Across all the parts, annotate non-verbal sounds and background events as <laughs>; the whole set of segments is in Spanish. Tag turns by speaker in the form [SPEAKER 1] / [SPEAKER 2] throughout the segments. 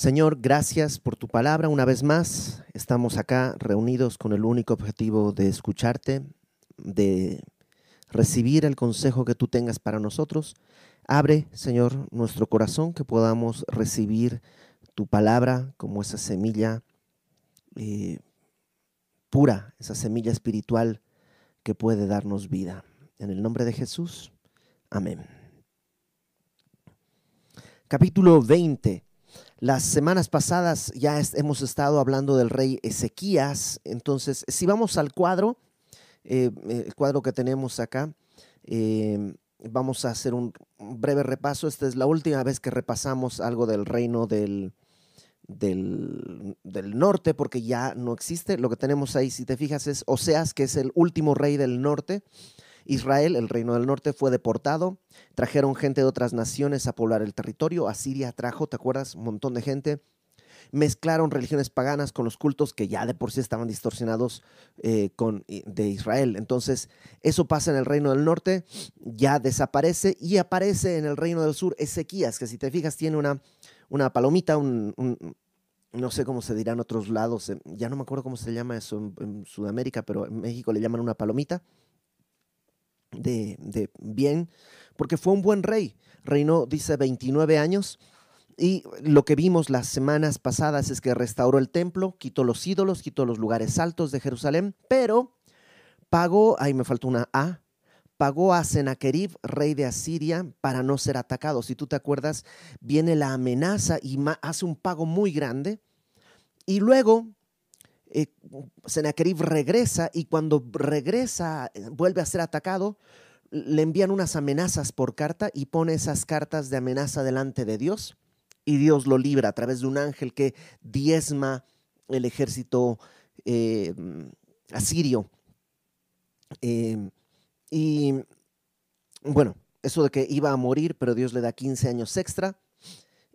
[SPEAKER 1] Señor, gracias por tu palabra. Una vez más, estamos acá reunidos con el único objetivo de escucharte, de recibir el consejo que tú tengas para nosotros. Abre, Señor, nuestro corazón, que podamos recibir tu palabra como esa semilla eh, pura, esa semilla espiritual que puede darnos vida. En el nombre de Jesús, amén. Capítulo 20 las semanas pasadas ya hemos estado hablando del rey Ezequías, entonces si vamos al cuadro, eh, el cuadro que tenemos acá, eh, vamos a hacer un breve repaso. Esta es la última vez que repasamos algo del reino del, del, del, norte, porque ya no existe. Lo que tenemos ahí, si te fijas, es Oseas, que es el último rey del norte. Israel, el reino del norte, fue deportado. Trajeron gente de otras naciones a poblar el territorio. Asiria trajo, ¿te acuerdas? Un montón de gente. Mezclaron religiones paganas con los cultos que ya de por sí estaban distorsionados eh, de Israel. Entonces, eso pasa en el reino del norte, ya desaparece y aparece en el reino del sur Ezequías, que si te fijas tiene una, una palomita, un, no sé cómo se dirá en otros lados, ya no me acuerdo cómo se llama eso en Sudamérica, pero en México le llaman una palomita de, bien, porque fue un buen rey. Reinó, dice, 29 años. Y lo que vimos las semanas pasadas es que restauró el templo, quitó los ídolos, quitó los lugares altos de Jerusalén, pero pagó, ahí me faltó una A, pagó a Sennacherib, rey de Asiria, para no ser atacado. Si tú te acuerdas, viene la amenaza y hace un pago muy grande. Y luego eh, regresa y cuando regresa, eh, vuelve a ser atacado, le envían unas amenazas por carta y pone esas cartas de amenaza delante de Dios y Dios lo libra a través de un ángel que diezma el ejército eh, asirio. y bueno, eso de que iba a morir, pero Dios le da 15 años extra.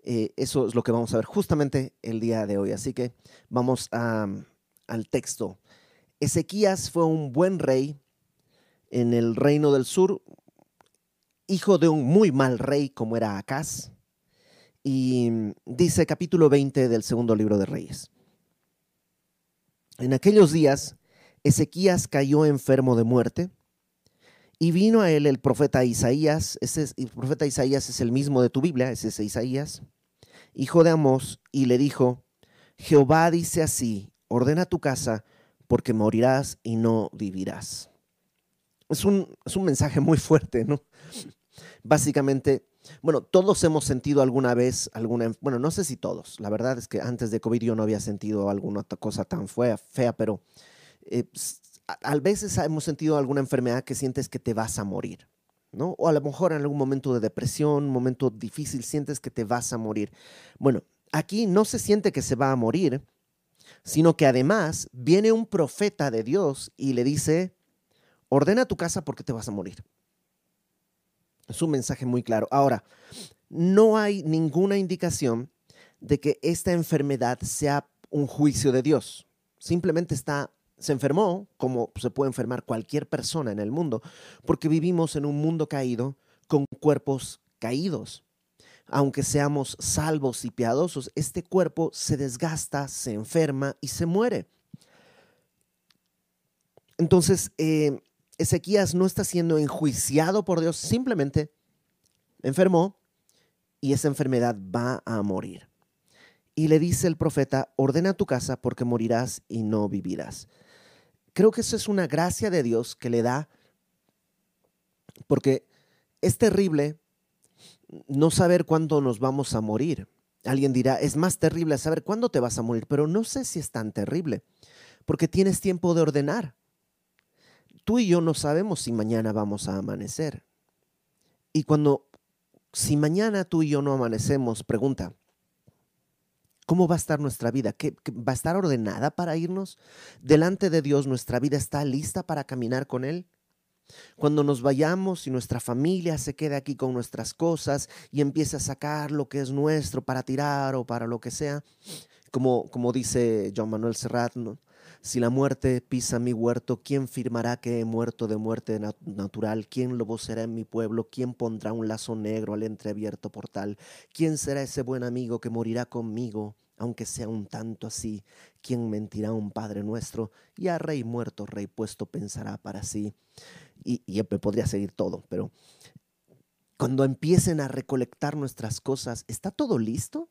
[SPEAKER 1] eso es lo que vamos a ver justamente el día de hoy. Así que vamos a, al texto. Ezequías fue un buen rey en el reino del sur, hijo de un muy mal rey como era Acaz. Y dice capítulo 20 del segundo libro de Reyes. En aquellos días, Ezequías cayó enfermo de muerte y vino a él el profeta Isaías. Ese, el profeta Isaías es el mismo de tu Biblia, es ese Isaías, hijo de Amós, y le dijo, Jehová dice así, ordena tu casa porque morirás y no vivirás. Es un, es un mensaje muy fuerte, ¿no? Básicamente, bueno, todos hemos sentido alguna vez alguna, bueno, no sé si todos, la verdad es que antes de COVID yo no había sentido alguna cosa tan fea, fea pero eh, a, veces hemos sentido alguna enfermedad que sientes que te vas a morir, ¿no? O a lo mejor en algún momento de depresión, momento difícil, sientes que te vas a morir. Bueno, aquí no se siente que se va a morir, sino que además viene un profeta de Dios y le dice, ordena tu casa porque te vas a morir. Es un mensaje muy claro. Ahora, no hay ninguna indicación de que esta enfermedad sea un juicio de Dios. Simplemente está, se enfermó como se puede enfermar cualquier persona en el mundo, porque vivimos en un mundo caído con cuerpos caídos aunque seamos salvos y piadosos, este cuerpo se desgasta, se enferma y se muere. Entonces, eh, Ezequías no está siendo enjuiciado por Dios, simplemente enfermó y esa enfermedad va a morir. Y le dice el profeta, ordena tu casa porque morirás y no vivirás. Creo que eso es una gracia de Dios que le da, porque es terrible no saber cuándo nos vamos a morir. Alguien dirá, es más terrible saber cuándo te vas a morir, pero no sé si es tan terrible, porque tienes tiempo de ordenar. Tú y yo no sabemos si mañana vamos a amanecer. Y cuando, si mañana tú y yo no amanecemos, pregunta, ¿cómo va a estar nuestra vida? ¿Qué, ¿Va a estar ordenada para irnos? Delante de Dios, ¿nuestra vida está lista para caminar con Él? Cuando nos vayamos y nuestra familia se quede aquí con nuestras cosas y empiece a sacar lo que es nuestro para tirar o para lo que sea, como, como dice John Manuel Serrat, Si la muerte pisa mi huerto, ¿quién firmará que he muerto de muerte natural? ¿Quién lo vocerá en mi pueblo? ¿Quién pondrá un lazo negro al entreabierto portal? ¿Quién será ese buen amigo que morirá conmigo? Aunque sea un tanto así, ¿quién mentirá a un Padre nuestro? Y a rey muerto, rey puesto pensará para sí. Y, y podría seguir todo, pero cuando empiecen a recolectar nuestras cosas, ¿está todo listo?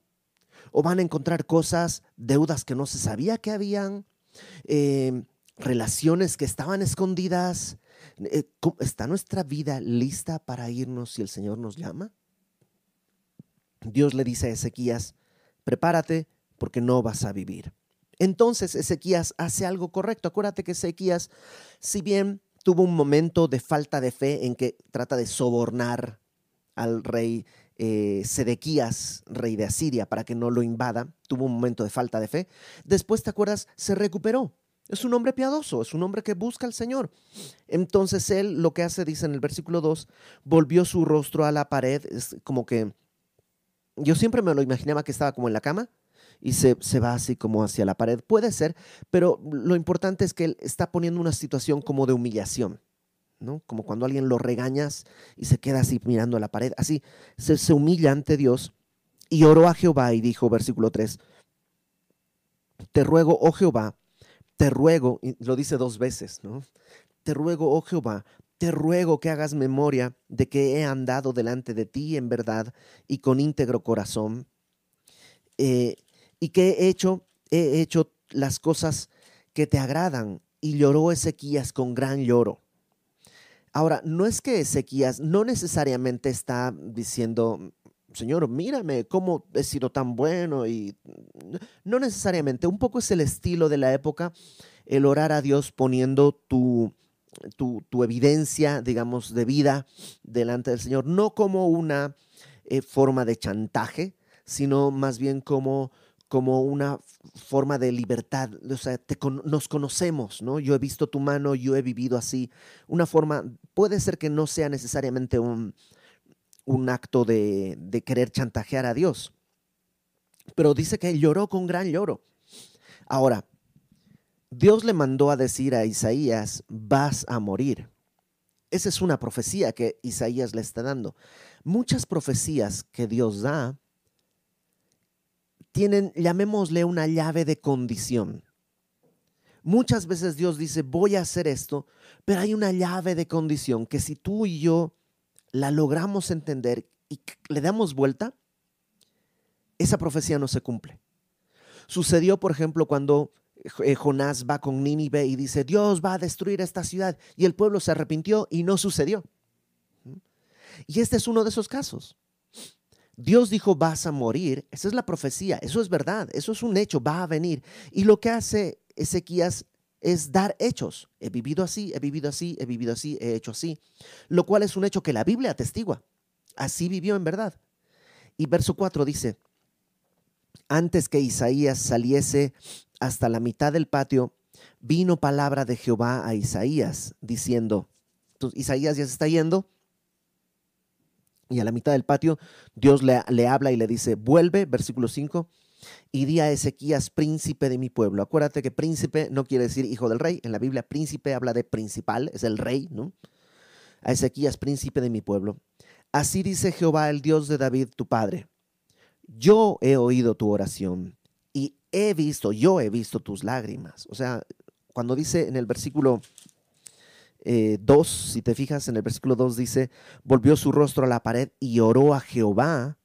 [SPEAKER 1] ¿O van a encontrar cosas, deudas que no se sabía que habían? Em, relaciones que estaban escondidas. Eh, ¿Está nuestra vida lista para irnos si el Señor nos llama? Dios le dice a Ezequías, prepárate porque no vas a vivir. Entonces Ezequías hace algo correcto. Acuérdate que Ezequías, si bien tuvo un momento de falta de fe en que trata de sobornar al rey eh, Sedequías, rey de Asiria, para que no lo invada, tuvo un momento de falta de fe. Después, ¿te acuerdas? Se recuperó. Es un hombre piadoso, es un hombre que busca al Señor. Entonces él lo que hace, dice en el versículo 2, volvió su rostro a la pared, es como que yo siempre me lo imaginaba que estaba como en la cama y se, se va así como hacia la pared. Puede ser, pero lo importante es que él está poniendo una situación como de humillación. Como cuando alguien lo regañas y se queda así mirando a la pared, así se, se humilla ante Dios y oró a Jehová y dijo, versículo 3, te ruego, oh Jehová, te ruego, y lo dice dos veces, ¿no? Te ruego, oh Jehová, te ruego que hagas memoria de que he andado delante de ti en verdad y con íntegro corazón, eh, y que he hecho, he hecho las cosas que te agradan. Y lloró Ezequías con gran lloro. Ahora, no es que Ezequías no necesariamente está diciendo, Señor, mírame cómo he sido tan bueno y no necesariamente, un poco es el estilo de la época, el orar a Dios poniendo tu, tu, evidencia, digamos, de vida delante del Señor, no como una eh, forma de chantaje, sino más bien como como una forma de libertad, o sea, nos conocemos, ¿no? Yo he visto tu mano, yo he vivido así. Una forma, puede ser que no sea necesariamente un, un acto de, de querer chantajear a Dios, pero dice que lloró con gran lloro. Ahora, Dios le mandó a decir a Isaías, vas a morir. Esa es una profecía que Isaías le está dando. Muchas profecías que Dios da tienen, llamémosle una llave de condición. Muchas veces Dios dice, voy a hacer esto, pero hay una llave de condición que si tú y yo la logramos entender y le damos vuelta, esa profecía no se cumple. Sucedió, por ejemplo, cuando eh, Jonás va con Nínive y dice, Dios va a destruir esta ciudad, y el pueblo se arrepintió y no sucedió. Y este es uno de esos casos. Dios dijo, vas a morir. Esa es la profecía. Eso es verdad. Eso es un hecho. Va a venir. Y lo que hace Ezequías es dar hechos. He vivido así, he vivido así, he vivido así, he hecho así. Lo cual es un hecho que la Biblia atestigua. Así vivió en verdad. Y verso 4 dice, antes que Isaías saliese hasta la mitad del patio, vino palabra de Jehová a Isaías, diciendo, Isaías ya se está yendo, y a la mitad del patio, Dios le, le, habla y le dice, vuelve, versículo 5, y di a Ezequías, príncipe de mi pueblo. Acuérdate que príncipe no quiere decir hijo del rey. En la Biblia, príncipe habla de principal, es el rey, ¿no? A Ezequías, príncipe de mi pueblo. Así dice Jehová, el Dios de David, tu padre. Yo he oído tu oración y he visto, yo he visto tus lágrimas. O sea, cuando dice en el versículo 2, eh, si te fijas en el versículo 2 dice, volvió su rostro a la pared y oró a Jehová.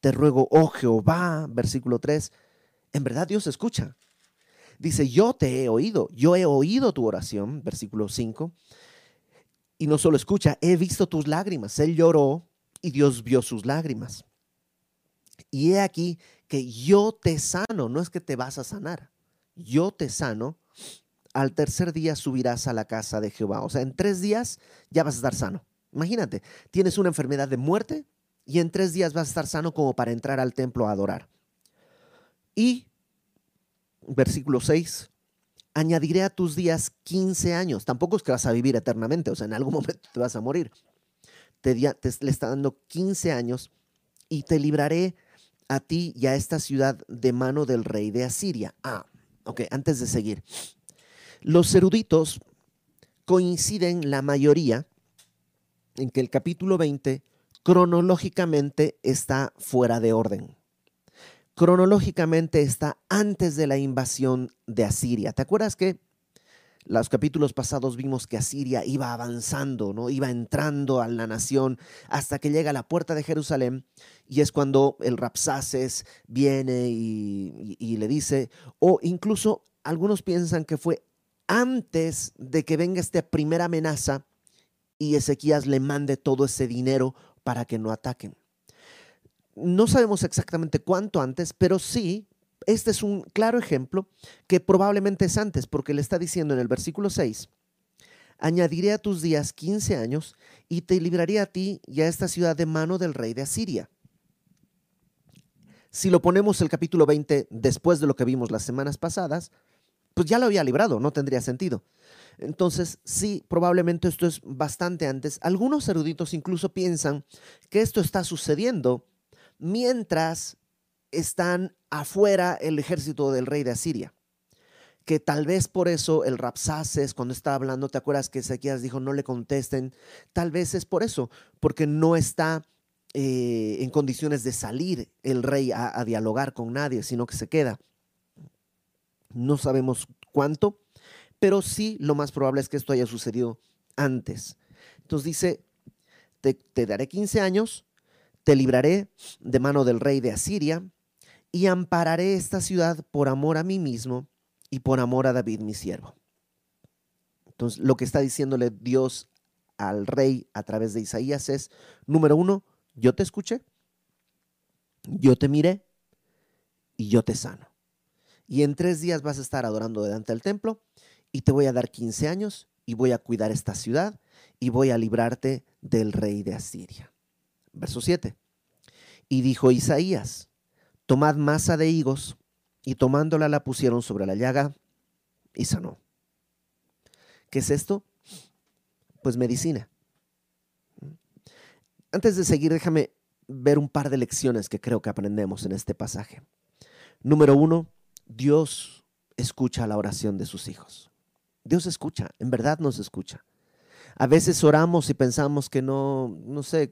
[SPEAKER 1] Te ruego, oh Jehová, versículo 3, en verdad Dios escucha. Dice, yo te he oído, yo he oído tu oración, versículo 5. Y no solo escucha, he visto tus lágrimas. Él lloró y Dios vio sus lágrimas. Y he aquí que yo te sano, no es que te vas a sanar, yo te sano al tercer día subirás a la casa de Jehová. O sea, en tres días ya vas a estar sano. Imagínate, tienes una enfermedad de muerte y en tres días vas a estar sano como para entrar al templo a adorar. Y, versículo 6, añadiré a tus días 15 años. Tampoco es que vas a vivir eternamente, o sea, en algún <laughs> momento te vas a morir. Te, le está dando 15 años y te libraré a ti y a esta ciudad de mano del rey de Asiria. Ah, ok, antes de seguir. Los eruditos coinciden la mayoría en que el capítulo 20 cronológicamente está fuera de orden. Cronológicamente está antes de la invasión de Asiria. ¿Te acuerdas que los capítulos pasados vimos que Asiria iba avanzando, ¿no? Iba entrando a la nación hasta que llega a la puerta de Jerusalén y es cuando el Rapsaces viene y, y le dice, o incluso algunos piensan que fue antes de que venga esta primera amenaza y Ezequías le mande todo ese dinero para que no ataquen. No sabemos exactamente cuánto antes, pero sí este es un claro ejemplo que probablemente es antes, porque le está diciendo en el versículo 6, añadiré a tus días 15 años y te libraré a ti y a esta ciudad de mano del rey de Asiria. Si lo ponemos el capítulo 20 después de lo que vimos las semanas pasadas, pues ya lo había librado, no tendría sentido. Entonces, sí, probablemente esto es bastante antes. Algunos eruditos incluso piensan que esto está sucediendo mientras están afuera el ejército del rey de Asiria. Que tal vez por eso el Rapsaces, cuando estaba hablando, ¿te acuerdas que Ezequías dijo no le contesten? Tal vez es por eso, porque no está eh, en condiciones de salir el rey a, a dialogar con nadie, sino que se queda. No sabemos cuánto, pero sí lo más probable es que esto haya sucedido antes. Entonces dice, te, daré 15 años, te libraré de mano del rey de Asiria, y ampararé esta ciudad por amor a mí mismo y por amor a David mi siervo. Entonces, lo que está diciéndole Dios al rey a través de Isaías es, número uno, yo te escuché, yo te miré y yo te sano. Y en tres días vas a estar adorando delante del templo y te voy a dar 15 años y voy a cuidar esta ciudad y voy a librarte del rey de Asiria. Verso 7. Y dijo Isaías, tomad masa de higos, y tomándola la pusieron sobre la llaga y sanó. ¿Qué es esto? Pues medicina. Antes de seguir, déjame ver un par de lecciones que creo que aprendemos en este pasaje. Número uno, Dios escucha la oración de sus hijos. Dios escucha, en verdad nos escucha. A veces oramos y pensamos que no, no sé,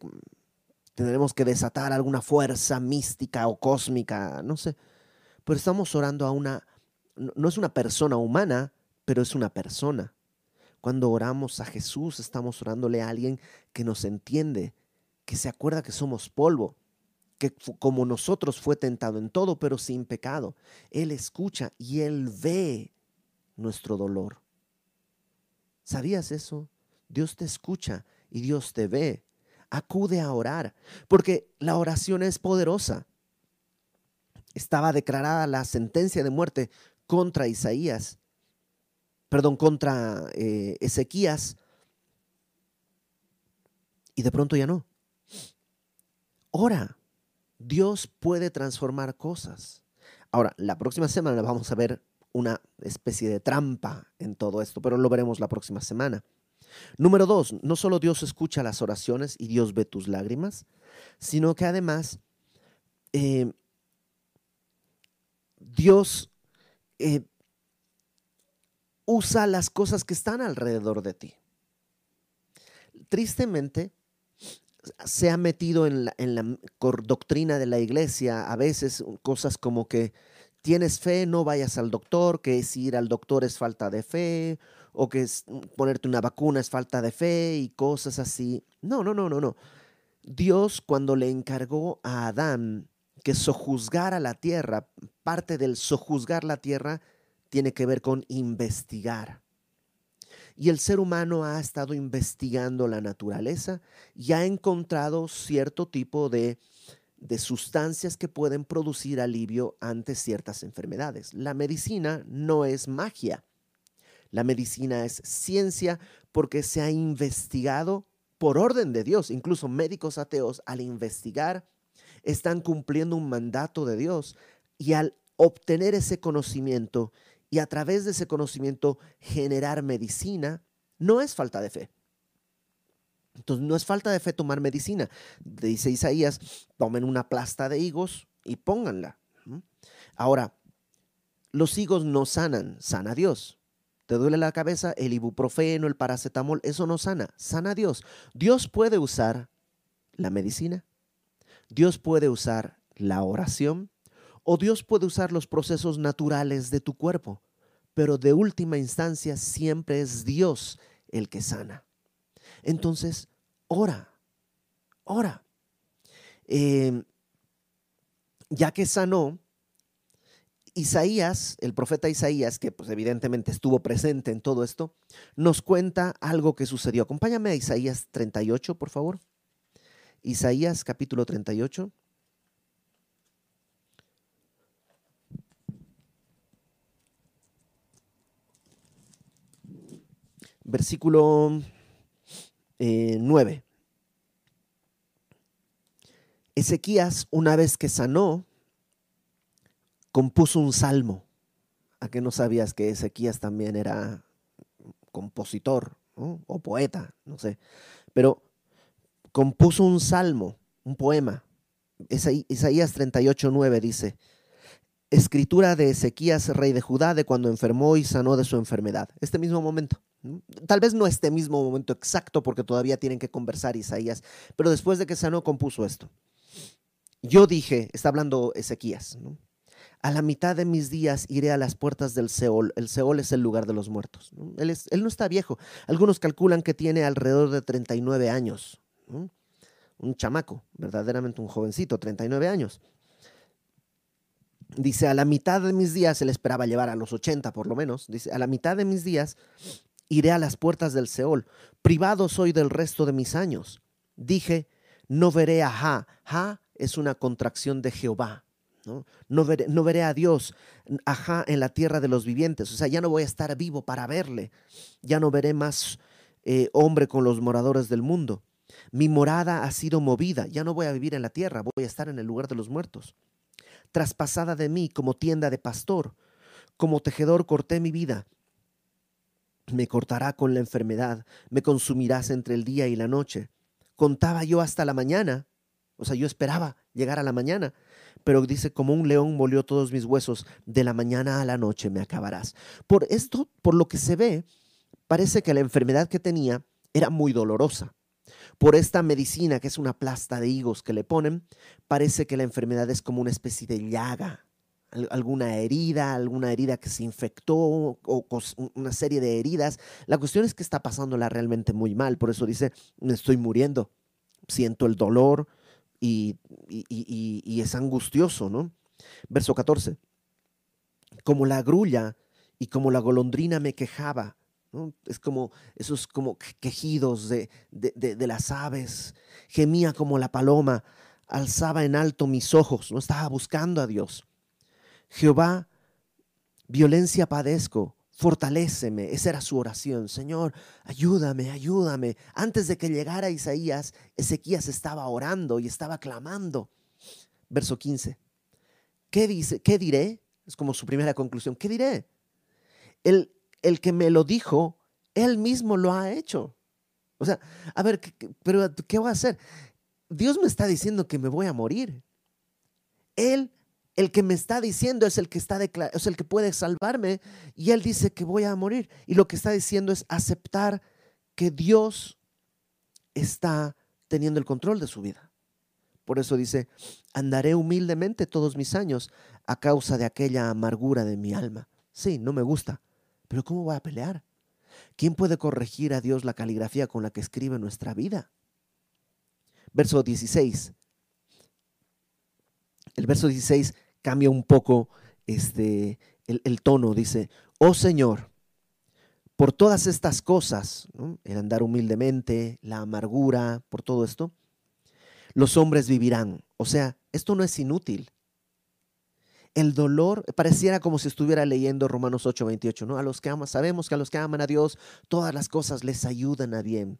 [SPEAKER 1] tendremos que desatar alguna fuerza mística o cósmica, no sé. Pero estamos orando a una, no es una persona humana, pero es una persona. Cuando oramos a Jesús, estamos orándole a alguien que nos entiende, que se acuerda que somos polvo, como nosotros fue tentado en todo, pero sin pecado. Él escucha y Él ve nuestro dolor. ¿Sabías eso? Dios te escucha y Dios te ve acude a orar, porque la oración es poderosa. Estaba declarada la sentencia de muerte contra Isaías, perdón, contra eh, Ezequías, y de pronto ya no. Ora, Dios puede transformar cosas. Ahora, la próxima semana vamos a ver una especie de trampa en todo esto, pero lo veremos la próxima semana. Número dos, no solo Dios escucha las oraciones y Dios ve tus lágrimas, sino que además eh, Dios eh, usa las cosas que están alrededor de ti. Tristemente, se ha metido en la, en la doctrina de la iglesia a veces cosas como que tienes fe, no vayas al doctor, que si ir al doctor es falta de fe, o que mm, ponerte una vacuna es falta de fe y cosas así. No, no, no, no, no. Dios cuando le encargó a Adán que sojuzgara la tierra, parte del sojuzgar la tierra tiene que ver con investigar. Y el ser humano ha estado investigando la naturaleza y ha encontrado cierto tipo de, de sustancias que pueden producir alivio ante ciertas enfermedades. La medicina no es magia la medicina es ciencia porque se ha investigado por orden de Dios. Incluso médicos ateos al investigar están cumpliendo un mandato de Dios y al obtener ese conocimiento y a través de ese conocimiento generar medicina, no es falta de fe. Entonces no es falta de fe tomar medicina. Dice Isaías, tomen una plasta de higos y pónganla. Ahora, los higos no sanan, sana Dios. ¿Te duele la cabeza? El ibuprofeno, el paracetamol, eso no sana. Sana Dios. Dios puede usar la medicina. Dios puede usar la oración. O Dios puede usar los procesos naturales de tu cuerpo. Pero de última instancia siempre es Dios el que sana. Entonces, ora. Ora. Em, ya que sanó, Isaías, el profeta Isaías, que pues evidentemente estuvo presente en todo esto, nos cuenta algo que sucedió. Acompáñame a Isaías 38, por favor. Isaías capítulo 38. Versículo 9. Eh, Ezequías, una vez que sanó, compuso un salmo. ¿A qué no sabías que Ezequías también era compositor o poeta? No sé. Pero compuso un salmo, un poema. Isaías 38, 9 dice, escritura de Ezequías, rey de Judá, de cuando enfermó y sanó de su enfermedad. Este mismo momento. Tal vez no este mismo momento exacto, porque todavía tienen que conversar Isaías, pero después de que sanó, compuso esto. Yo dije, está hablando Ezequías, a la mitad de mis días iré a las puertas del Seol. El Seol es el lugar de los muertos. Él, es, él, no está viejo. Algunos calculan que tiene alrededor de 39 años. Un chamaco, verdaderamente un jovencito, 39 años. Dice, a la mitad de mis días, él esperaba llevar a los 80 por lo menos. Dice, a la mitad de mis días iré a las puertas del Seol. Privado soy del resto de mis años. Dije, no veré a Ja. Ja es una contracción de Jehová. ¿no? veré, a Dios ajá, en la tierra de los vivientes. O sea, ya no voy a estar vivo para verle. Ya no veré más eh, hombre con los moradores del mundo. Mi morada ha sido movida. Ya no voy a vivir en la tierra, voy a estar en el lugar de los muertos. Traspasada de mí como tienda de pastor. Como tejedor corté mi vida. Me cortará con la enfermedad, me consumirás entre el día y la noche. Contaba yo hasta la mañana, o sea, yo esperaba llegar a la mañana, pero dice, como un león molió todos mis huesos, de la mañana a la noche me acabarás. Por esto, por lo que se ve, parece que la enfermedad que tenía era muy dolorosa. Por esta medicina, que es una plasta de higos que le ponen, parece que la enfermedad es como una especie de llaga, alguna herida, alguna herida que se infectó o una serie de heridas. La cuestión es que está pasándola realmente muy mal, por eso dice, me estoy muriendo, siento el dolor, y, es angustioso, ¿no? Verso 14. Como la grulla y como la golondrina me quejaba. Es como esos como quejidos de, de, las aves, gemía como la paloma, alzaba en alto mis ojos, no estaba buscando a Dios. Jehová, violencia padezco, fortaléceme. Esa era su oración. Señor, ayúdame, ayúdame. Antes de que llegara Isaías, Ezequías estaba orando y estaba clamando. Verso 15. ¿Qué dice? ¿Qué diré? Es como su primera conclusión. ¿Qué diré? El, el que me lo dijo, él mismo lo ha hecho. O sea, a ver, pero ¿qué voy a hacer? Dios me está diciendo que me voy a morir. Él el que me está diciendo es el que está es el que puede salvarme y él dice que voy a morir y lo que está diciendo es aceptar que Dios está teniendo el control de su vida. Por eso dice, andaré humildemente todos mis años a causa de aquella amargura de mi alma. Sí, no me gusta, pero ¿cómo voy a pelear? ¿Quién puede corregir a Dios la caligrafía con la que escribe nuestra vida? Verso 16. El verso 16 cambia un poco este, el, tono. Dice, oh Señor, por todas estas cosas, el andar humildemente, la amargura, por todo esto, los hombres vivirán. O sea, esto no es inútil. El dolor pareciera como si estuviera leyendo Romanos 8:28, ¿no? A los que aman, sabemos que a los que aman a Dios, todas las cosas les ayudan a bien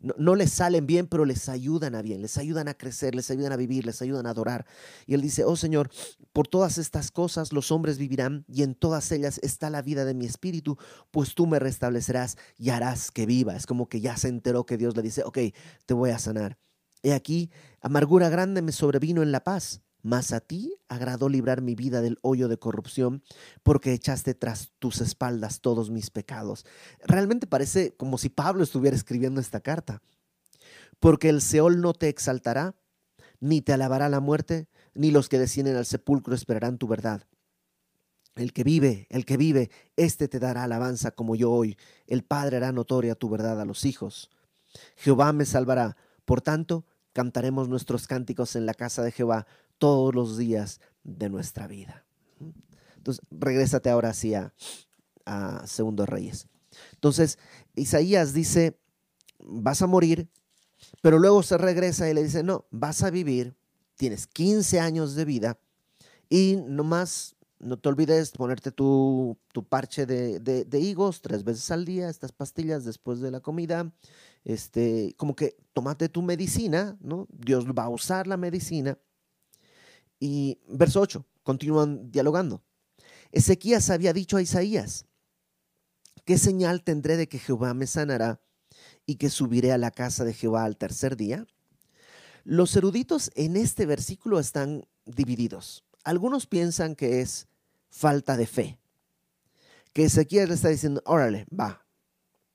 [SPEAKER 1] no, les salen bien, pero les ayudan a bien, les ayudan a crecer, les ayudan a vivir, les ayudan a adorar. Y él dice, oh Señor, por todas estas cosas los hombres vivirán y en todas ellas está la vida de mi espíritu, pues tú me restablecerás y harás que viva. Es como que ya se enteró que Dios le dice, ok, te voy a sanar. He aquí, amargura grande me sobrevino en la paz, mas a ti agradó librar mi vida del hoyo de corrupción, porque echaste tras tus espaldas todos mis pecados. Realmente parece como si Pablo estuviera escribiendo esta carta. Porque el Seol no te exaltará, ni te alabará la muerte, ni los que descienden al sepulcro esperarán tu verdad. El que vive, el que vive, éste te dará alabanza como yo hoy. El Padre hará notoria tu verdad a los hijos. Jehová me salvará. Por tanto, cantaremos nuestros cánticos en la casa de Jehová todos los días de nuestra vida. Entonces, regrésate ahora hacia a Segundo Reyes. Entonces, Isaías dice, vas a morir, pero luego se regresa y le dice, no, vas a vivir, tienes 15 años de vida y nomás no te olvides ponerte tu, parche de, higos tres veces al día, estas pastillas después de la comida. Este, como que tómate tu medicina, ¿no? Dios va a usar la medicina. Y verso 8, continúan dialogando. Ezequías había dicho a Isaías, ¿qué señal tendré de que Jehová me sanará y que subiré a la casa de Jehová al tercer día? Los eruditos en este versículo están divididos. Algunos piensan que es falta de fe. Que Ezequiel le está diciendo, órale, va.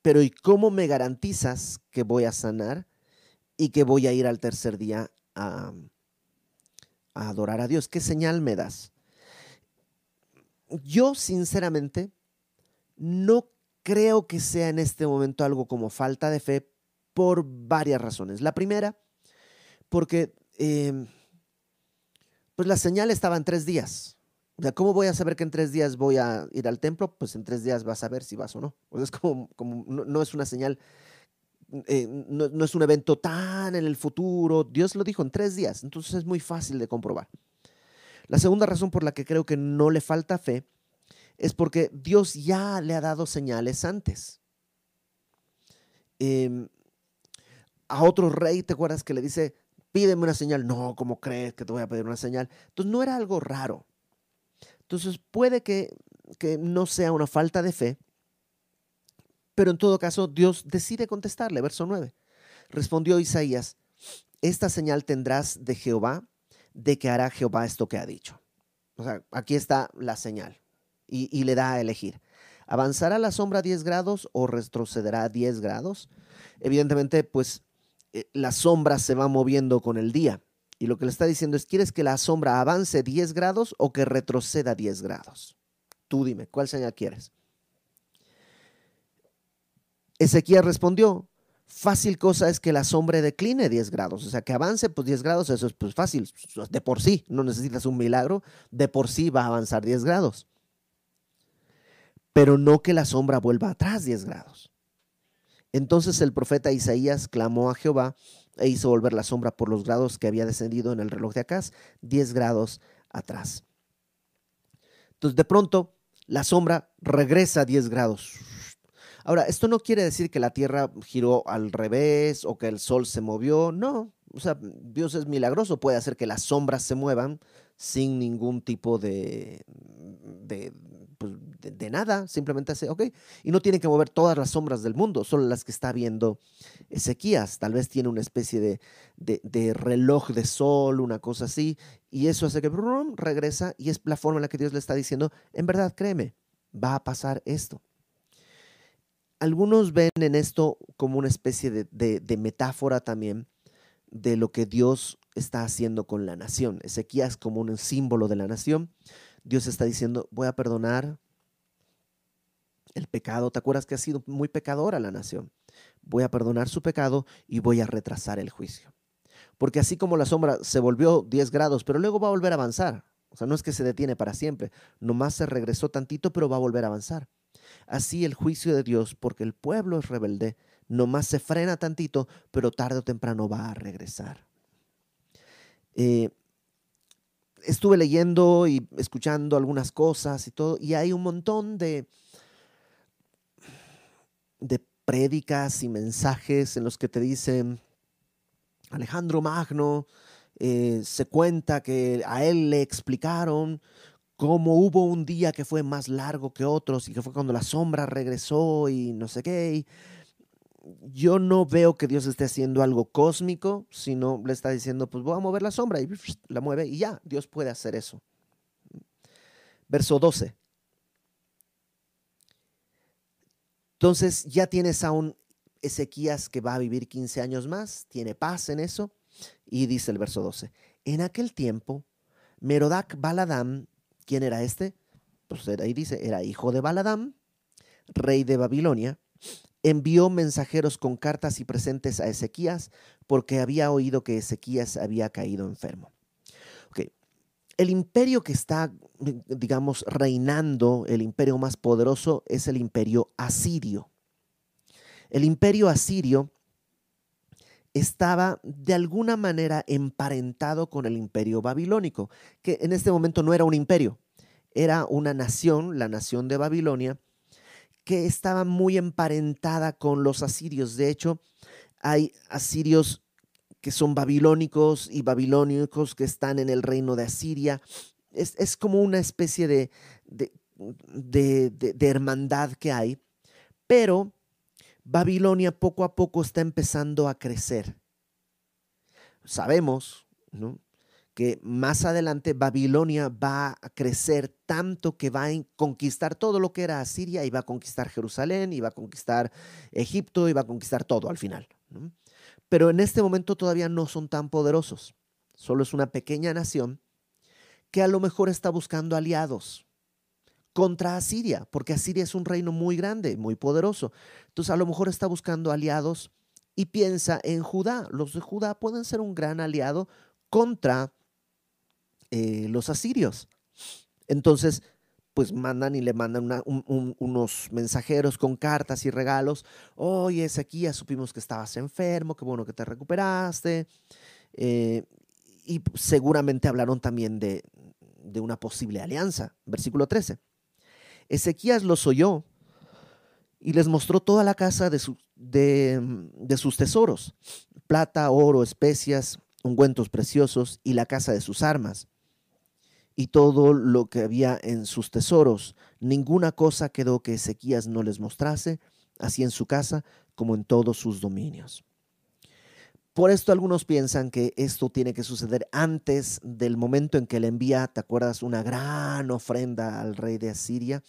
[SPEAKER 1] Pero ¿y cómo me garantizas que voy a sanar y que voy a ir al tercer día a, a adorar a Dios? ¿Qué señal me das? Yo sinceramente no creo que sea en este momento algo como falta de fe por varias razones. La primera, porque em, pues la señal estaba en tres días. O sea, ¿cómo voy a saber que en tres días voy a ir al templo? Pues en tres días vas a ver si vas o no. O es como, como no, es una señal, eh, no, es un evento tan en el futuro. Dios lo dijo en tres días, entonces es muy fácil de comprobar. La segunda razón por la que creo que no le falta fe es porque Dios ya le ha dado señales antes. Em, a otro rey, ¿te acuerdas que le dice, pídeme una señal. No, ¿cómo crees que te voy a pedir una señal? Entonces no era algo raro. Entonces puede que, que no sea una falta de fe, pero en todo caso Dios decide contestarle. Verso 9. Respondió Isaías, esta señal tendrás de Jehová, de que hará Jehová esto que ha dicho. O sea, aquí está la señal y, le da a elegir. ¿Avanzará la sombra 10 grados o retrocederá 10 grados? Evidentemente, pues eh, la sombra se va moviendo con el día. Y lo que le está diciendo es, ¿quieres que la sombra avance 10 grados o que retroceda 10 grados? Tú dime, ¿cuál señal quieres? Ezequiel respondió, fácil cosa es que la sombra decline 10 grados, o sea, que avance pues 10 grados, eso es pues fácil, de por sí, no necesitas un milagro, de por sí va a avanzar 10 grados. Pero no que la sombra vuelva atrás 10 grados. Entonces el profeta Isaías clamó a Jehová e hizo volver la sombra por los grados que había descendido en el reloj de Acaz, 10 grados atrás. Entonces de pronto la sombra regresa 10 grados. Ahora, esto no quiere decir que la Tierra giró al revés o que el Sol se movió, no. O sea, Dios es milagroso, puede hacer que las sombras se muevan sin ningún tipo de, de, pues, de, nada, simplemente hace, ok, y no tiene que mover todas las sombras del mundo, solo las que está viendo Ezequías, tal vez tiene una especie de, reloj de sol, una cosa así, y eso hace que brum, regresa y es la forma en la que Dios le está diciendo, en verdad, créeme, va a pasar esto. Algunos ven en esto como una especie de metáfora también de lo que Dios está haciendo con la nación. Ezequías como un símbolo de la nación. Dios está diciendo, voy a perdonar el pecado. ¿Te acuerdas que ha sido muy pecadora la nación? Voy a perdonar su pecado y voy a retrasar el juicio. Porque así como la sombra se volvió 10 grados, pero luego va a volver a avanzar. O sea, no es que se detiene para siempre, nomás se regresó tantito, pero va a volver a avanzar. Así el juicio de Dios, porque el pueblo es rebelde, nomás se frena tantito, pero tarde o temprano va a regresar. Eh, estuve leyendo y escuchando algunas cosas y todo, y hay un montón de, de prédicas y mensajes en los que te dicen, Alejandro Magno, eh, se cuenta que a él le explicaron cómo hubo un día que fue más largo que otros y que fue cuando la sombra regresó y no sé qué. yo no veo que Dios esté haciendo algo cósmico, sino le está diciendo, pues voy a mover la sombra y <laughs> la mueve y ya, Dios puede hacer eso. Verso 12. Entonces ya tienes a un Ezequías que va a vivir 15 años más, tiene paz en eso, y dice el verso 12, en aquel tiempo, Merodac Baladam, ¿quién era este? Pues ahí dice, era hijo de Baladam, rey de Babilonia, envió mensajeros con cartas y presentes a Ezequías porque había oído que Ezequías había caído enfermo. El imperio que está, digamos, reinando, el imperio más poderoso, es el imperio asirio. El imperio asirio estaba de alguna manera emparentado con el imperio babilónico, que en este momento no era un imperio, era una nación, la nación de Babilonia, que estaba muy emparentada con los asirios. De hecho, hay asirios que son babilónicos y babilónicos que están en el reino de Asiria. Es, como una especie de, de, hermandad que hay, pero Babilonia poco a poco está empezando a crecer. Sabemos ¿no? que más adelante Babilonia va a crecer tanto que va a conquistar todo lo que era Asiria y va a conquistar Jerusalén y va a conquistar Egipto y va a conquistar todo al final. Pero en este momento todavía no son tan poderosos. Solo es una pequeña nación que a lo mejor está buscando aliados contra Asiria, porque Asiria es un reino muy grande, muy poderoso. Entonces a lo mejor está buscando aliados y piensa en Judá. Los de Judá pueden ser un gran aliado contra eh, los asirios. Entonces, pues mandan y le mandan unos mensajeros con cartas y regalos. Oye, ya supimos que estabas enfermo, qué bueno que te recuperaste. Eh, y seguramente hablaron también de, de, una posible alianza. Versículo 13. Ezequías los oyó y les mostró toda la casa de, de, sus tesoros, plata, oro, especias, ungüentos preciosos y la casa de sus armas y todo lo que había en sus tesoros. Ninguna cosa quedó que Ezequías no les mostrase, así en su casa como en todos sus dominios. Por esto algunos piensan que esto tiene que suceder antes del momento en que le envía, ¿te acuerdas? Una gran ofrenda al rey de Asiria.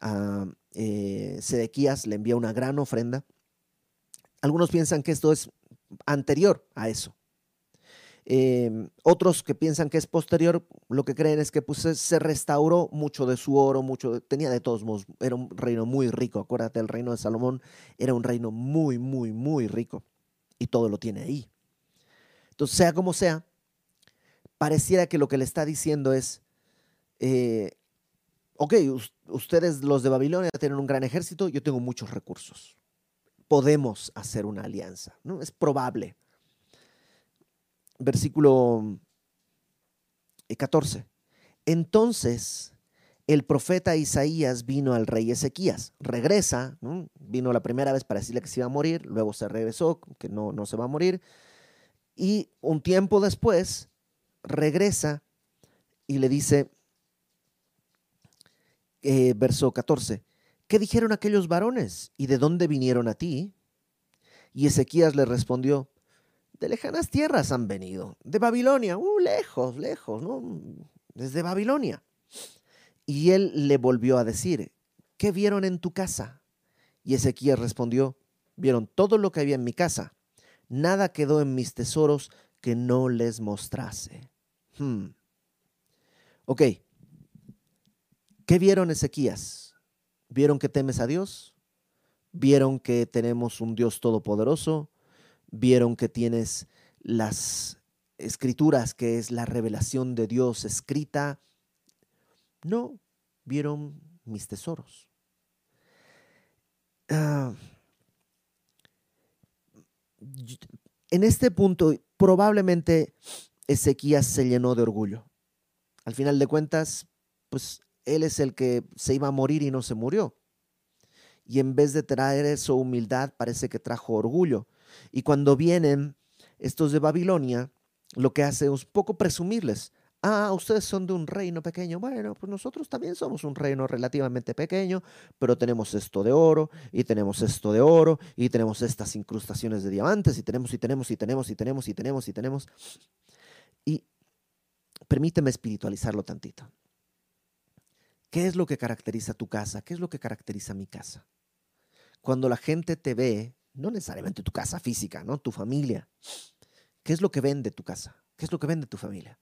[SPEAKER 1] A eh, Sedequías le envía una gran ofrenda. Algunos piensan que esto es anterior a eso. Em, otros que piensan que es posterior, lo que creen es que pues, se restauró mucho de su oro, mucho tenía de todos modos, era un reino muy rico. Acuérdate, el reino de Salomón era un reino muy, muy, muy rico y todo lo tiene ahí. Entonces, sea como sea, pareciera que lo que le está diciendo es, eh, ok, ustedes los de Babilonia tienen un gran ejército, yo tengo muchos recursos. Podemos hacer una alianza, ¿no? Es probable versículo 14. Eh, Entonces el profeta Isaías vino al rey Ezequías, regresa, vino la primera vez para decirle que se iba a morir, luego se regresó, que no, no se va a morir, y un tiempo después regresa y le dice, eh, verso 14, ¿qué dijeron aquellos varones y de dónde vinieron a ti? Y Ezequías le respondió, de lejanas tierras han venido, de Babilonia, uh, lejos, lejos. Desde Babilonia. Y él le volvió a decir, ¿qué vieron en tu casa? Y Ezequiel respondió, vieron todo lo que había en mi casa, nada quedó en mis tesoros que no les mostrase. Hmm. Ok, ¿qué vieron Ezequías? ¿Vieron que temes a Dios? ¿Vieron que tenemos un Dios todopoderoso? vieron que tienes las escrituras, que es la revelación de Dios escrita. No, vieron mis tesoros. Ah, en este punto, probablemente Ezequías se llenó de orgullo. Al final de cuentas, pues él es el que se iba a morir y no se murió. Y en vez de traer su humildad, parece que trajo orgullo. Y cuando vienen estos de Babilonia, lo que hace es poco presumirles. Ah, ustedes son de un reino pequeño. Bueno, pues nosotros también somos un reino relativamente pequeño, pero tenemos esto de oro, y tenemos esto de oro, y tenemos estas incrustaciones de diamantes, y tenemos, y tenemos, y tenemos, y tenemos, y tenemos, y tenemos. Y permíteme espiritualizarlo tantito. ¿Qué es lo que caracteriza tu casa? ¿Qué es lo que caracteriza mi casa? Cuando la gente te ve, no necesariamente tu casa física, ¿no? Tu familia. ¿Qué es lo que ven de tu casa? ¿Qué es lo que ven de tu familia?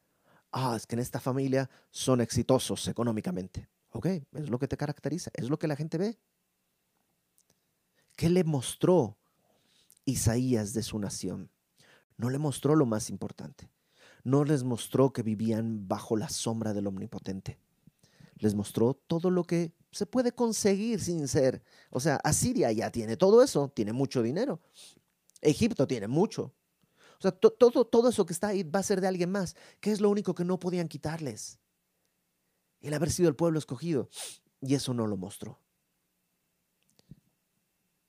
[SPEAKER 1] Ah, es que en esta familia son exitosos económicamente. Ok, es lo que te caracteriza, es lo que la gente ve. ¿Qué le mostró Isaías de su nación? No le mostró lo más importante. No les mostró que vivían bajo la sombra del Omnipotente. Les mostró todo lo que se puede conseguir sin ser. O sea, Asiria ya tiene todo eso, tiene mucho dinero. Egipto tiene mucho. O sea, todo, todo eso que está ahí va a ser de alguien más, que es lo único que no podían quitarles. El haber sido el pueblo escogido. Y eso no lo mostró.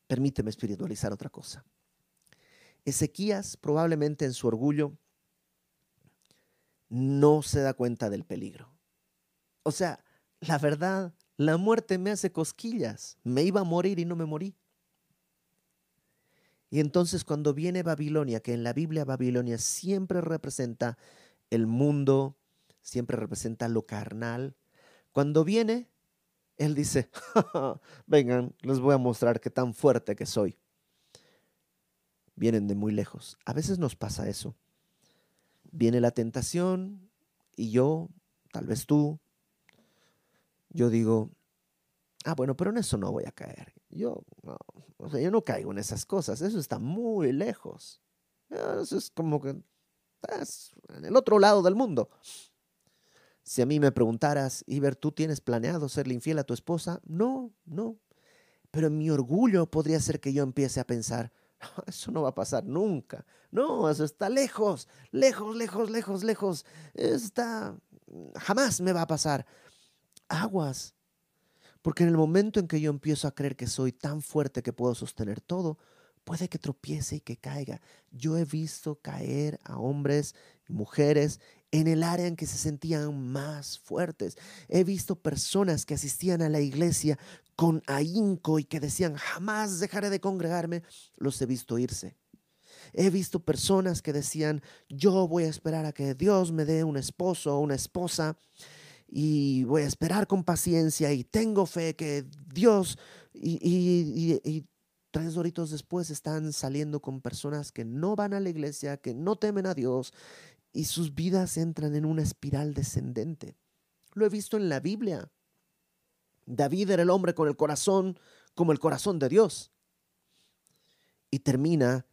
[SPEAKER 1] Permíteme espiritualizar otra cosa. Ezequías probablemente en su orgullo no se da cuenta del peligro. O sea, la verdad, la muerte me hace cosquillas. Me iba a morir y no me morí. Y entonces cuando viene Babilonia, que en la Biblia Babilonia siempre representa el mundo, siempre representa lo carnal, cuando viene, él dice, <laughs> vengan, les voy a mostrar qué tan fuerte que soy. Vienen de muy lejos. A veces nos pasa eso. Viene la tentación y yo, tal vez tú, yo digo, ah, bueno, pero en eso no voy a caer. Yo no, o sea, yo no caigo en esas cosas, eso está muy lejos. Eso es como que estás en el otro lado del mundo. Si a mí me preguntaras, Iber, ¿tú tienes planeado serle infiel a tu esposa? No, no. Pero en mi orgullo podría ser que yo empiece a pensar, eso no va a pasar nunca. No, eso está lejos, lejos, lejos, lejos, lejos. Está, jamás me va a pasar. Aguas, porque en el momento en que yo empiezo a creer que soy tan fuerte que puedo sostener todo, puede que tropiece y que caiga. Yo he visto caer a hombres y mujeres en el área en que se sentían más fuertes. He visto personas que asistían a la iglesia con ahínco y que decían, jamás dejaré de congregarme. Los he visto irse. He visto personas que decían, yo voy a esperar a que Dios me dé un esposo o una esposa y voy a esperar con paciencia y tengo fe que Dios y, tres doritos después están saliendo con personas que no van a la iglesia, que no temen a Dios y sus vidas entran en una espiral descendente. Lo he visto en la Biblia. David era el hombre con el corazón como el corazón de Dios y termina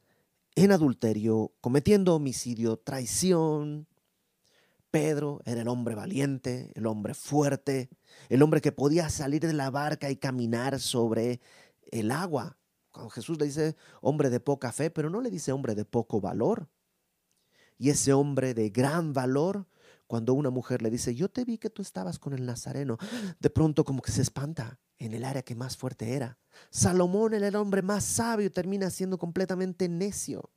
[SPEAKER 1] en adulterio, cometiendo homicidio, traición, Pedro era el hombre valiente, el hombre fuerte, el hombre que podía salir de la barca y caminar sobre el agua. Cuando Jesús le dice hombre de poca fe, pero no le dice hombre de poco valor. Y ese hombre de gran valor, cuando una mujer le dice, yo te vi que tú estabas con el Nazareno, de pronto como que se espanta en el área que más fuerte era. Salomón era el hombre más sabio termina siendo completamente necio.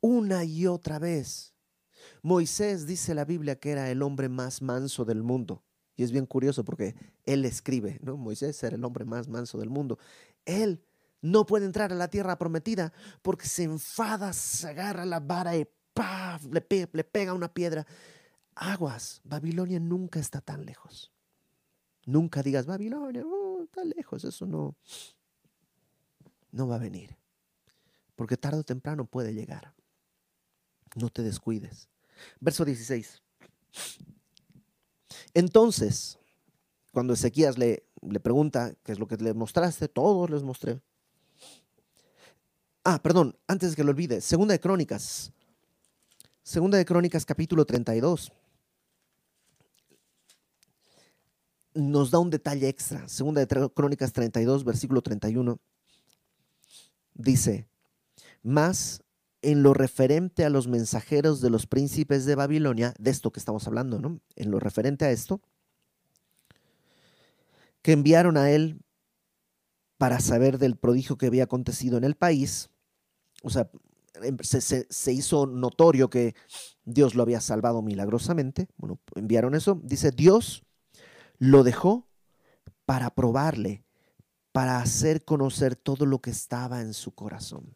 [SPEAKER 1] Una y otra vez Moisés dice la Biblia que era el hombre más manso del mundo. Y es bien curioso porque él escribe, ¿no? Moisés era el hombre más manso del mundo. Él no puede entrar a la tierra prometida porque se enfada, se agarra la vara y Le, pega una piedra. Aguas, Babilonia nunca está tan lejos. Nunca digas, Babilonia, oh, está lejos, eso no, no va a venir. Porque tarde o temprano puede llegar. No te descuides. Verso 16. Entonces, cuando Ezequías le, le pregunta qué es lo que le mostraste, todos les mostré. Ah, perdón, antes que lo olvide, Segunda de Crónicas. Segunda de Crónicas capítulo 32. Nos da un detalle extra. Segunda de Crónicas 32, versículo 31. Dice, más en lo referente a los mensajeros de los príncipes de Babilonia, de esto que estamos hablando, ¿no? En lo referente a esto, que enviaron a él para saber del prodigio que había acontecido en el país. O sea, em, se, hizo notorio que Dios lo había salvado milagrosamente. Bueno, enviaron eso. Dice, Dios lo dejó para probarle, para hacer conocer todo lo que estaba en su corazón.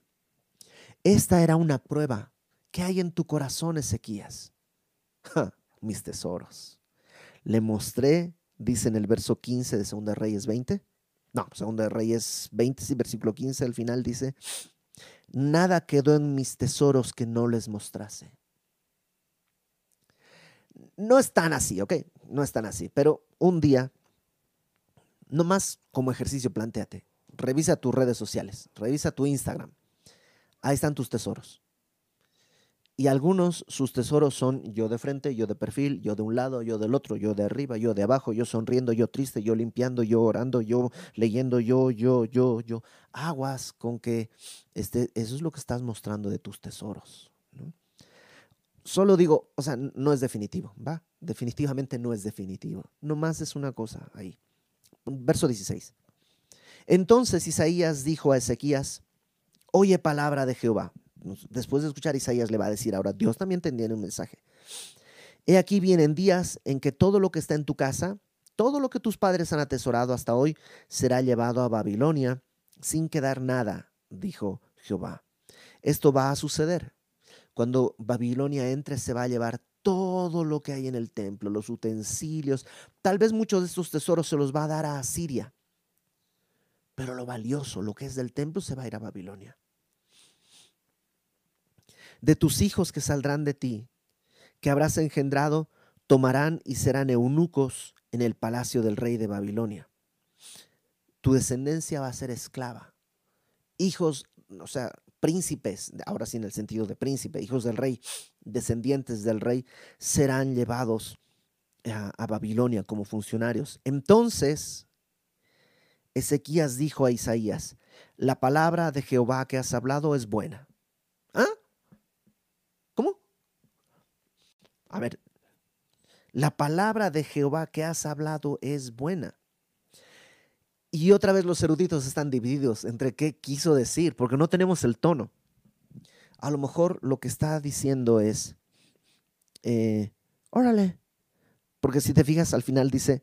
[SPEAKER 1] Esta era una prueba. ¿Qué hay en tu corazón, Ezequías? mis tesoros. Le mostré, dice en el verso 15 de 2 Reyes 20. No, 2 Reyes 20, sí, versículo 15 al final dice, nada quedó en mis tesoros que no les mostrase. No es tan así, ¿ok? No es tan así, pero un día, nomás como ejercicio, planteate, revisa tus redes sociales, revisa tu Instagram, ahí están tus tesoros. Y algunos, sus tesoros son yo de frente, yo de perfil, yo de un lado, yo del otro, yo de arriba, yo de abajo, yo sonriendo, yo triste, yo limpiando, yo orando, yo leyendo, yo, yo, yo, yo. Aguas con que este, eso es lo que estás mostrando de tus tesoros. Solo digo, o sea, no es definitivo, ¿va? Definitivamente no es definitivo. Nomás es una cosa ahí. Verso 16. Entonces Isaías dijo a Ezequías, oye palabra de Jehová después de escuchar Isaías le va a decir ahora, Dios también te un mensaje. He aquí vienen días en que todo lo que está en tu casa, todo lo que tus padres han atesorado hasta hoy, será llevado a Babilonia sin quedar nada, dijo Jehová. Esto va a suceder. Cuando Babilonia entre, se va a llevar todo lo que hay en el templo, los utensilios. Tal vez muchos de estos tesoros se los va a dar a Asiria. Pero lo valioso, lo que es del templo, se va a ir a Babilonia de tus hijos que saldrán de ti, que habrás engendrado, tomarán y serán eunucos en el palacio del rey de Babilonia. Tu descendencia va a ser esclava. Hijos, o sea, príncipes, ahora sí en el sentido de príncipe, hijos del rey, descendientes del rey, serán llevados a, Babilonia como funcionarios. Entonces, Ezequías dijo a Isaías, la palabra de Jehová que has hablado es buena. ¿Ah? A ver, la palabra de Jehová que has hablado es buena. Y otra vez los eruditos están divididos entre qué quiso decir, porque no tenemos el tono. A lo mejor lo que está diciendo es, eh, órale, porque si te fijas al final dice,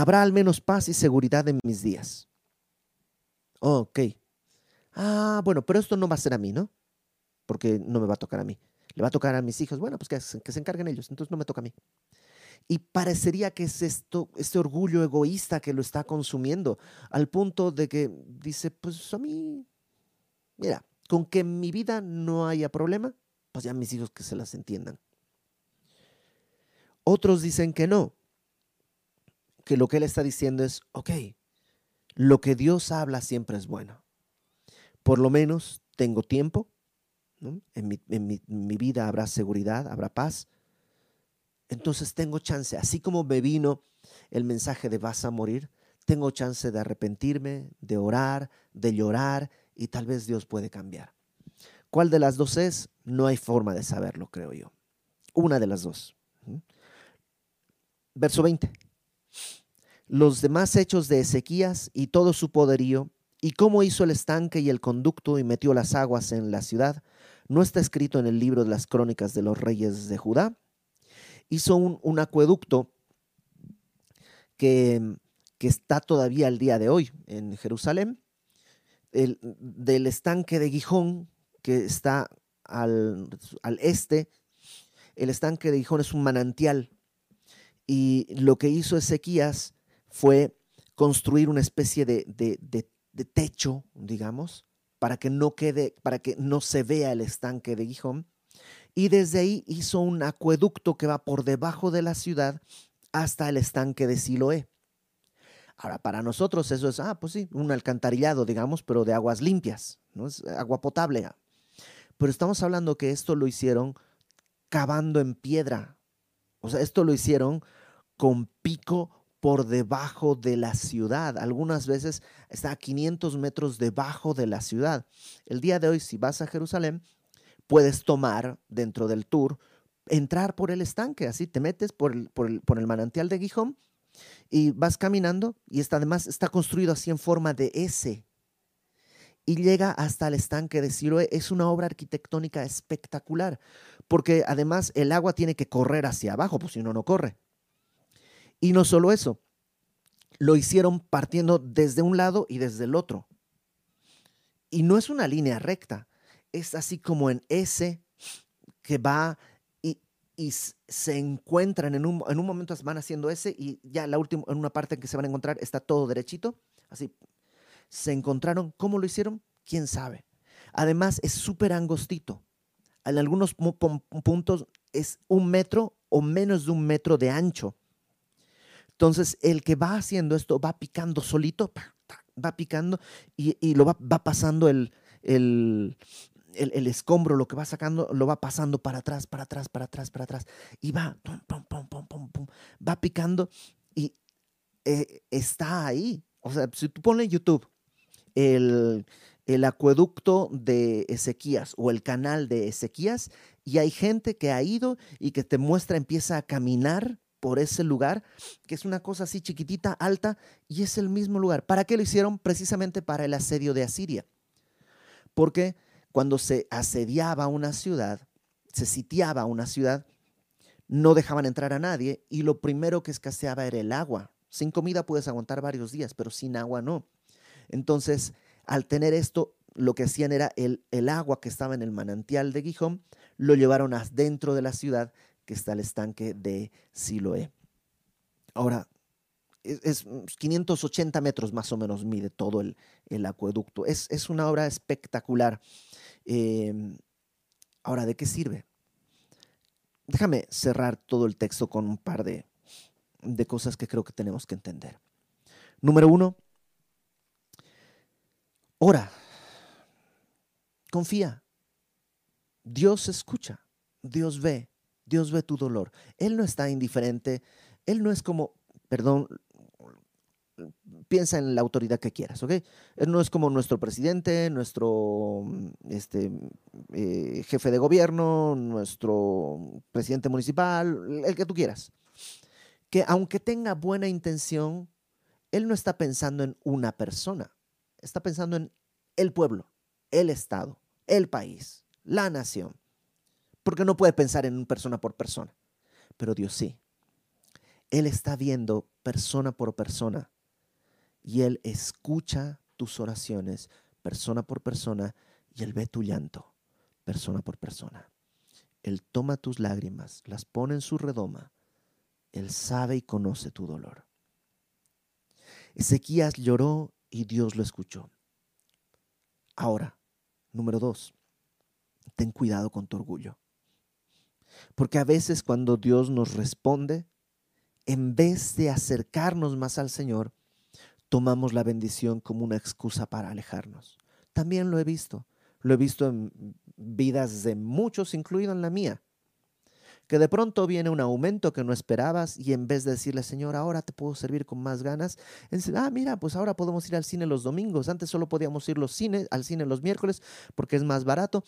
[SPEAKER 1] habrá al menos paz y seguridad en mis días. ok. Ah, bueno, pero esto no va a ser a mí, ¿no? Porque no me va a tocar a mí le va a tocar a mis hijos, bueno, pues que, se encarguen ellos, entonces no me toca a mí. Y parecería que es esto, este orgullo egoísta que lo está consumiendo, al punto de que dice, pues a mí, mira, con que en mi vida no haya problema, pues ya mis hijos que se las entiendan. Otros dicen que no, que lo que él está diciendo es, ok, lo que Dios habla siempre es bueno. Por lo menos tengo tiempo, en, mi, vida habrá seguridad, habrá paz. Entonces tengo chance, así como me vino el mensaje de vas a morir, tengo chance de arrepentirme, de orar, de llorar y tal vez Dios puede cambiar. ¿Cuál de las dos es? No hay forma de saberlo, creo yo. Una de las dos. Verso 20. Los demás hechos de Ezequías y todo su poderío, y cómo hizo el estanque y el conducto y metió las aguas en la ciudad, no está escrito en el libro de las crónicas de los reyes de Judá. Hizo un, acueducto que, está todavía al día de hoy en Jerusalén, el, del estanque de Gijón, que está al, este. El estanque de Gijón es un manantial. Y lo que hizo Ezequías fue construir una especie de, de techo, digamos, para que no quede, para que no se vea el estanque de Gijón. Y desde ahí hizo un acueducto que va por debajo de la ciudad hasta el estanque de Siloé. Ahora, para nosotros eso es, ah, pues sí, un alcantarillado, digamos, pero de aguas limpias, ¿no? Es agua potable. Pero estamos hablando que esto lo hicieron cavando en piedra. O sea, esto lo hicieron con pico por debajo de la ciudad. Algunas veces está a 500 metros debajo de la ciudad. El día de hoy, si vas a Jerusalén, puedes tomar dentro del tour, entrar por el estanque, así te metes por el, manantial de Gijón y vas caminando y está, además está construido así en forma de S. y llega hasta el estanque de Siloé. Es una obra arquitectónica espectacular, porque además el agua tiene que correr hacia abajo, pues si no, no corre. Y no solo eso, lo hicieron partiendo desde un lado y desde el otro. Y no es una línea recta, es así como en S que va y, y se encuentran en un, en un momento van haciendo S y ya la última, en una parte en que se van a encontrar está todo derechito, así se encontraron. ¿Cómo lo hicieron? ¿Quién sabe? Además, es súper angostito. En algunos puntos es un metro o menos de un metro de ancho. Entonces, el que va haciendo esto va picando solito, va picando y, lo va, pasando el, el, escombro, lo que va sacando, lo va pasando para atrás, para atrás, para atrás, para atrás. Y va, va picando y eh, está ahí. O sea, si tú pones YouTube el, el acueducto de Ezequías o el canal de Ezequías y hay gente que ha ido y que te muestra, empieza a caminar por ese lugar, que es una cosa así chiquitita, alta, y es el mismo lugar. ¿Para qué lo hicieron? Precisamente para el asedio de Asiria. Porque cuando se asediaba una ciudad, se sitiaba una ciudad, no dejaban entrar a nadie y lo primero que escaseaba era el agua. Sin comida puedes aguantar varios días, pero sin agua no. Entonces, al tener esto, lo que hacían era el, el agua que estaba en el manantial de Gijón, lo llevaron dentro de la ciudad, que está el estanque de Siloé. Ahora, es, 580 metros más o menos mide todo el, acueducto. Es, es, una obra espectacular. Em, ahora, ¿de qué sirve? Déjame cerrar todo el texto con un par de, de cosas que creo que tenemos que entender. Número uno, ora, confía. Dios escucha, Dios ve, Dios ve tu dolor. Él no está indiferente, Él no es como, perdón, piensa en la autoridad que quieras, ¿ok? Él no es como nuestro presidente, nuestro este, eh, jefe de gobierno, nuestro presidente municipal, el que tú quieras que aunque tenga buena intención, él no está pensando en una persona, está pensando en el pueblo, el Estado, el país, la nación, porque no puede pensar en persona por persona, pero Dios sí. Él está viendo persona por persona y Él escucha tus oraciones persona por persona y Él ve tu llanto persona por persona. Él toma tus lágrimas, las pone en su redoma él sabe y conoce tu dolor. Ezequías lloró y Dios lo escuchó. Ahora, número dos, ten cuidado con tu orgullo. Porque a veces cuando Dios nos responde, en vez de acercarnos más al Señor, tomamos la bendición como una excusa para alejarnos. También lo he visto. Lo he visto en vidas de muchos, incluido en la mía que de pronto viene un aumento que no esperabas y en vez de decirle, Señor, ahora te puedo servir con más ganas, ah, mira, pues ahora podemos ir al cine los domingos. Antes solo podíamos ir los al cine los miércoles porque es más barato,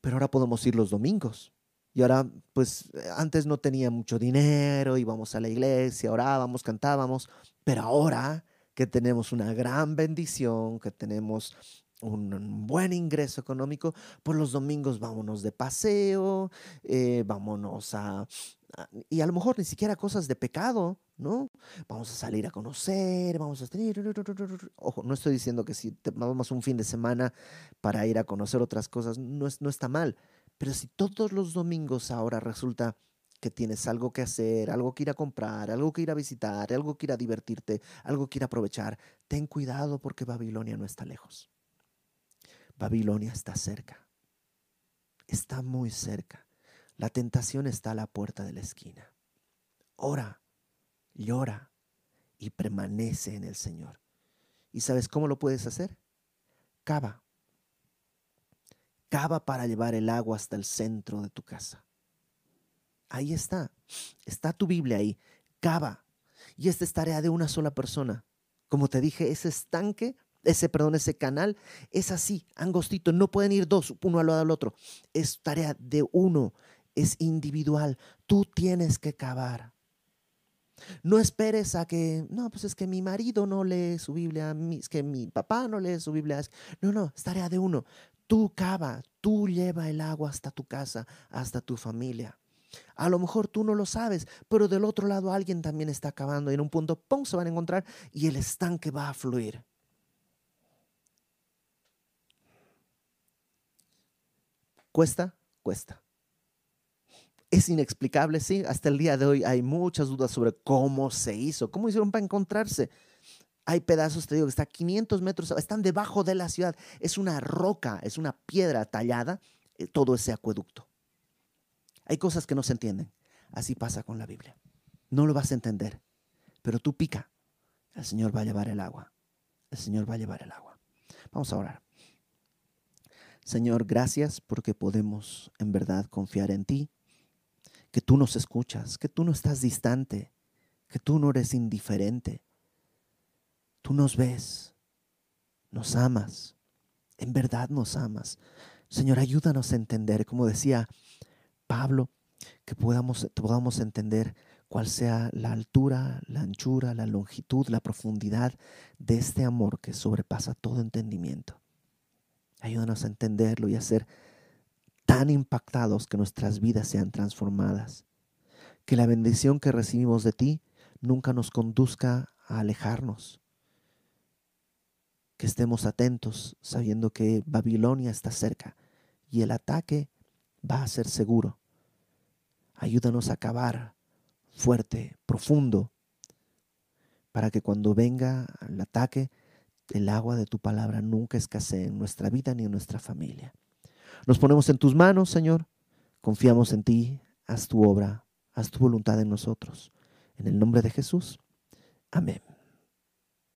[SPEAKER 1] pero ahora podemos ir los domingos. Y ahora, pues antes no tenía mucho dinero, íbamos a la iglesia, orábamos, cantábamos, pero ahora que tenemos una gran bendición, que tenemos un buen ingreso económico, por los domingos vámonos de paseo, eh, vámonos a, Y a lo mejor ni siquiera cosas de pecado, ¿no? Vamos a salir a conocer, vamos a tener... Ojo, no estoy diciendo que si vamos un fin de semana para ir a conocer otras cosas, no, es, no está mal, pero si todos los domingos ahora resulta que tienes algo que hacer, algo que ir a comprar, algo que ir a visitar, algo que ir a divertirte, algo que ir a aprovechar, ten cuidado porque Babilonia no está lejos. Babilonia está cerca. Está muy cerca. La tentación está a la puerta de la esquina. Ora, llora y permanece en el Señor. ¿Y sabes cómo lo puedes hacer? Cava. Cava para llevar el agua hasta el centro de tu casa. Ahí está. Está tu Biblia ahí. Cava. Y esta es tarea de una sola persona. Como te dije, ese estanque ese, perdón, ese canal es así, angostito, no pueden ir dos, uno al lado del otro. Es tarea de uno, es individual. Tú tienes que cavar. No esperes a que, no, pues es que mi marido no lee su Biblia, es que mi papá no lee su Biblia. No, no, es tarea de uno. Tú cava, tú lleva el agua hasta tu casa, hasta tu familia. A lo mejor tú no lo sabes, pero del otro lado alguien también está cavando y en un punto, ¡pum!, se van a encontrar y el estanque va a fluir. Cuesta, cuesta. Es inexplicable, sí. Hasta el día de hoy hay muchas dudas sobre cómo se hizo, cómo hicieron para encontrarse. Hay pedazos, te digo, que están 500 metros, están debajo de la ciudad. Es una roca, es una piedra tallada, eh, todo ese acueducto. Hay cosas que no se entienden. Así pasa con la Biblia. No lo vas a entender, pero tú pica. El Señor va a llevar el agua. El Señor va a llevar el agua. Vamos a orar. Señor, gracias porque podemos en verdad confiar en ti, que tú nos escuchas, que tú no estás distante, que tú no eres indiferente. Tú nos ves, nos amas, en verdad nos amas. Señor, ayúdanos a entender, como decía Pablo, que podamos, podamos entender cuál sea la altura, la anchura, la longitud, la profundidad de este amor que sobrepasa todo entendimiento. Ayúdanos a entenderlo y a ser tan impactados que nuestras vidas sean transformadas. Que la bendición que recibimos de ti nunca nos conduzca a alejarnos. Que estemos atentos sabiendo que Babilonia está cerca y el ataque va a ser seguro. Ayúdanos a acabar fuerte, profundo, para que cuando venga el ataque el agua de tu palabra nunca escasee en nuestra vida ni en nuestra familia. Nos ponemos en tus manos, Señor. Confiamos en ti. Haz tu obra, haz tu voluntad en nosotros. En el nombre de Jesús. Amén.